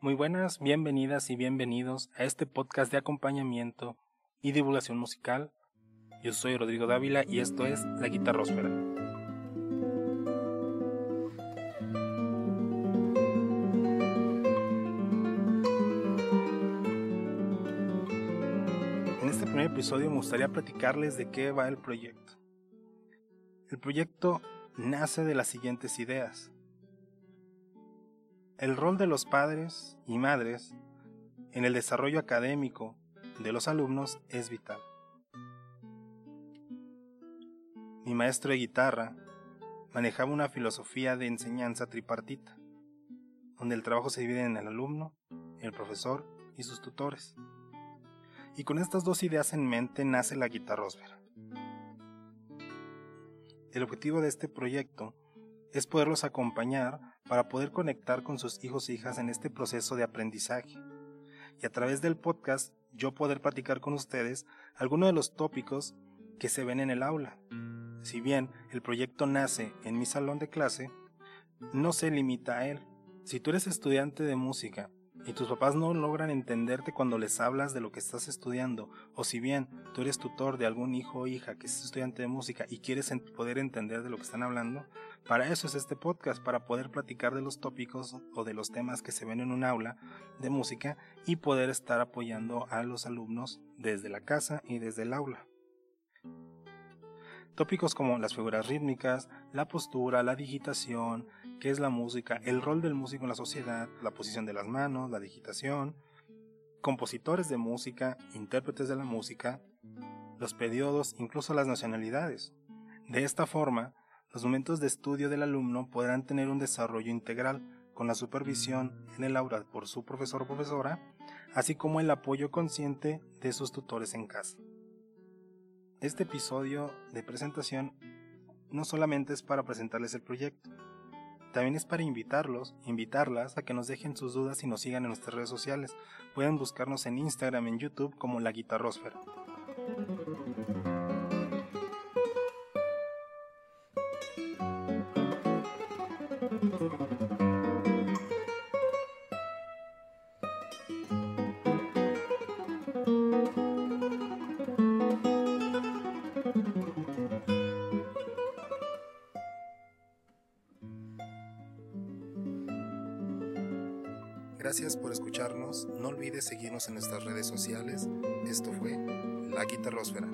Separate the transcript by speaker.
Speaker 1: Muy buenas, bienvenidas y bienvenidos a este podcast de acompañamiento y divulgación musical. Yo soy Rodrigo Dávila y esto es La Guitarrósfera. En primer episodio me gustaría platicarles de qué va el proyecto. El proyecto nace de las siguientes ideas. El rol de los padres y madres en el desarrollo académico de los alumnos es vital. Mi maestro de guitarra manejaba una filosofía de enseñanza tripartita, donde el trabajo se divide en el alumno, el profesor y sus tutores. Y con estas dos ideas en mente nace la guitarrósfera. El objetivo de este proyecto es poderlos acompañar para poder conectar con sus hijos e hijas en este proceso de aprendizaje. Y a través del podcast yo poder platicar con ustedes algunos de los tópicos que se ven en el aula. Si bien el proyecto nace en mi salón de clase, no se limita a él. Si tú eres estudiante de música y tus papás no logran entenderte cuando les hablas de lo que estás estudiando, o si bien tú eres tutor de algún hijo o hija que es estudiante de música y quieres poder entender de lo que están hablando, para eso es este podcast, para poder platicar de los tópicos o de los temas que se ven en un aula de música y poder estar apoyando a los alumnos desde la casa y desde el aula. Tópicos como las figuras rítmicas, la postura, la digitación, qué es la música, el rol del músico en la sociedad, la posición de las manos, la digitación, compositores de música, intérpretes de la música, los periodos, incluso las nacionalidades. De esta forma, los momentos de estudio del alumno podrán tener un desarrollo integral con la supervisión en el aula por su profesor o profesora, así como el apoyo consciente de sus tutores en casa. Este episodio de presentación no solamente es para presentarles el proyecto, también es para invitarlos, invitarlas a que nos dejen sus dudas y nos sigan en nuestras redes sociales. Pueden buscarnos en Instagram, en YouTube como La Guitarrósfera. Gracias por escucharnos. No olvides seguirnos en nuestras redes sociales. Esto fue La Guitarrosfera.